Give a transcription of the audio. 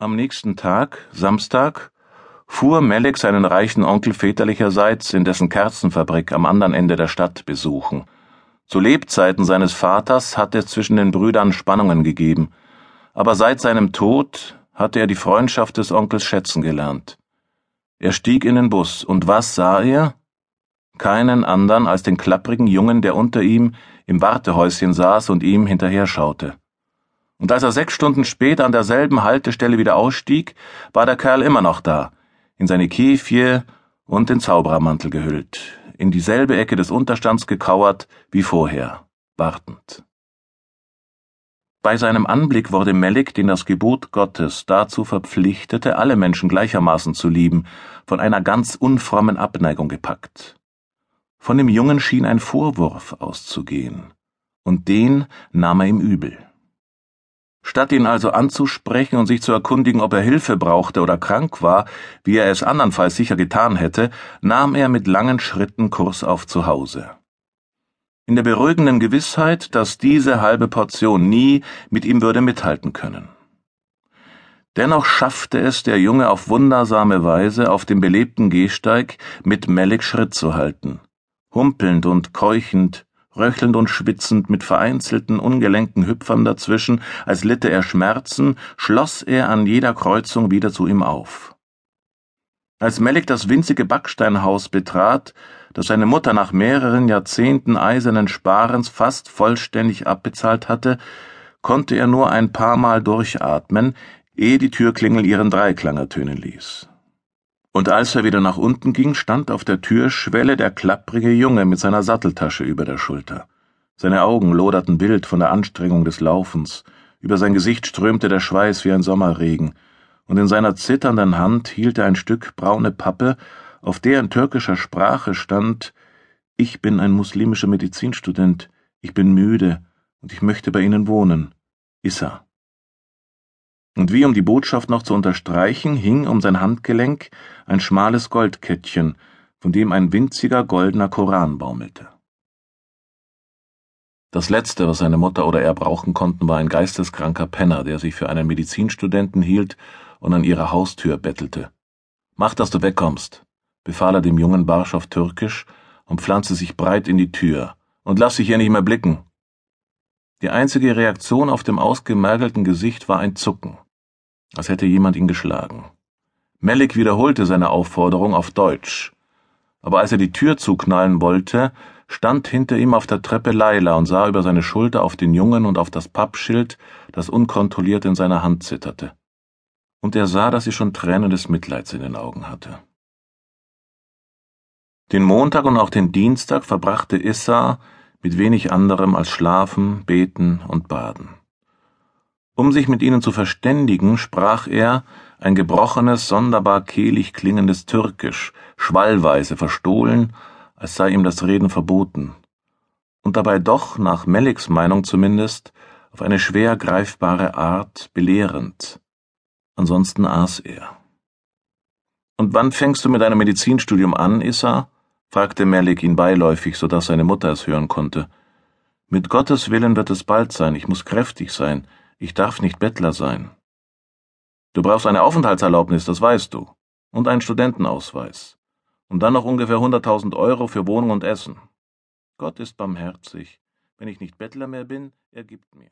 Am nächsten Tag, Samstag, fuhr Melek seinen reichen Onkel väterlicherseits in dessen Kerzenfabrik am anderen Ende der Stadt besuchen. Zu Lebzeiten seines Vaters hatte es zwischen den Brüdern Spannungen gegeben, aber seit seinem Tod hatte er die Freundschaft des Onkels schätzen gelernt. Er stieg in den Bus, und was sah er? Keinen andern als den klapprigen Jungen, der unter ihm im Wartehäuschen saß und ihm hinterher schaute. Und als er sechs Stunden später an derselben Haltestelle wieder ausstieg, war der Kerl immer noch da, in seine Kefie und den Zauberermantel gehüllt, in dieselbe Ecke des Unterstands gekauert wie vorher, wartend. Bei seinem Anblick wurde Melik, den das Gebot Gottes dazu verpflichtete, alle Menschen gleichermaßen zu lieben, von einer ganz unfrommen Abneigung gepackt. Von dem Jungen schien ein Vorwurf auszugehen, und den nahm er ihm übel. Statt ihn also anzusprechen und sich zu erkundigen, ob er Hilfe brauchte oder krank war, wie er es andernfalls sicher getan hätte, nahm er mit langen Schritten Kurs auf zu Hause. In der beruhigenden Gewissheit, dass diese halbe Portion nie mit ihm würde mithalten können. Dennoch schaffte es der Junge auf wundersame Weise auf dem belebten Gehsteig mit Melik Schritt zu halten, humpelnd und keuchend, röchelnd und schwitzend mit vereinzelten, ungelenken Hüpfern dazwischen, als litte er Schmerzen, schloss er an jeder Kreuzung wieder zu ihm auf. Als Mellik das winzige Backsteinhaus betrat, das seine Mutter nach mehreren Jahrzehnten eisernen Sparens fast vollständig abbezahlt hatte, konnte er nur ein paar Mal durchatmen, ehe die Türklingel ihren Dreiklang ertönen ließ und als er wieder nach unten ging, stand auf der Türschwelle der klapprige Junge mit seiner Satteltasche über der Schulter. Seine Augen loderten wild von der Anstrengung des Laufens, über sein Gesicht strömte der Schweiß wie ein Sommerregen, und in seiner zitternden Hand hielt er ein Stück braune Pappe, auf der in türkischer Sprache stand Ich bin ein muslimischer Medizinstudent, ich bin müde, und ich möchte bei Ihnen wohnen. Issa. Und wie um die Botschaft noch zu unterstreichen, hing um sein Handgelenk ein schmales Goldkettchen, von dem ein winziger goldener Koran baumelte. Das Letzte, was seine Mutter oder er brauchen konnten, war ein geisteskranker Penner, der sich für einen Medizinstudenten hielt und an ihrer Haustür bettelte. Mach, dass du wegkommst, befahl er dem jungen Barsch auf Türkisch und pflanzte sich breit in die Tür. Und lass dich hier nicht mehr blicken. Die einzige Reaktion auf dem ausgemergelten Gesicht war ein Zucken als hätte jemand ihn geschlagen. Mellik wiederholte seine Aufforderung auf Deutsch, aber als er die Tür zuknallen wollte, stand hinter ihm auf der Treppe Leila und sah über seine Schulter auf den Jungen und auf das Pappschild, das unkontrolliert in seiner Hand zitterte. Und er sah, dass sie schon Tränen des Mitleids in den Augen hatte. Den Montag und auch den Dienstag verbrachte Issa mit wenig anderem als Schlafen, Beten und Baden. Um sich mit ihnen zu verständigen, sprach er ein gebrochenes, sonderbar kehlig klingendes Türkisch, schwallweise, verstohlen, als sei ihm das Reden verboten, und dabei doch, nach Meliks Meinung zumindest, auf eine schwer greifbare Art belehrend. Ansonsten aß er. Und wann fängst du mit deinem Medizinstudium an, Issa? fragte Melik ihn beiläufig, so dass seine Mutter es hören konnte. Mit Gottes Willen wird es bald sein, ich muss kräftig sein, ich darf nicht Bettler sein. Du brauchst eine Aufenthaltserlaubnis, das weißt du. Und einen Studentenausweis. Und dann noch ungefähr hunderttausend Euro für Wohnung und Essen. Gott ist barmherzig. Wenn ich nicht Bettler mehr bin, er gibt mir.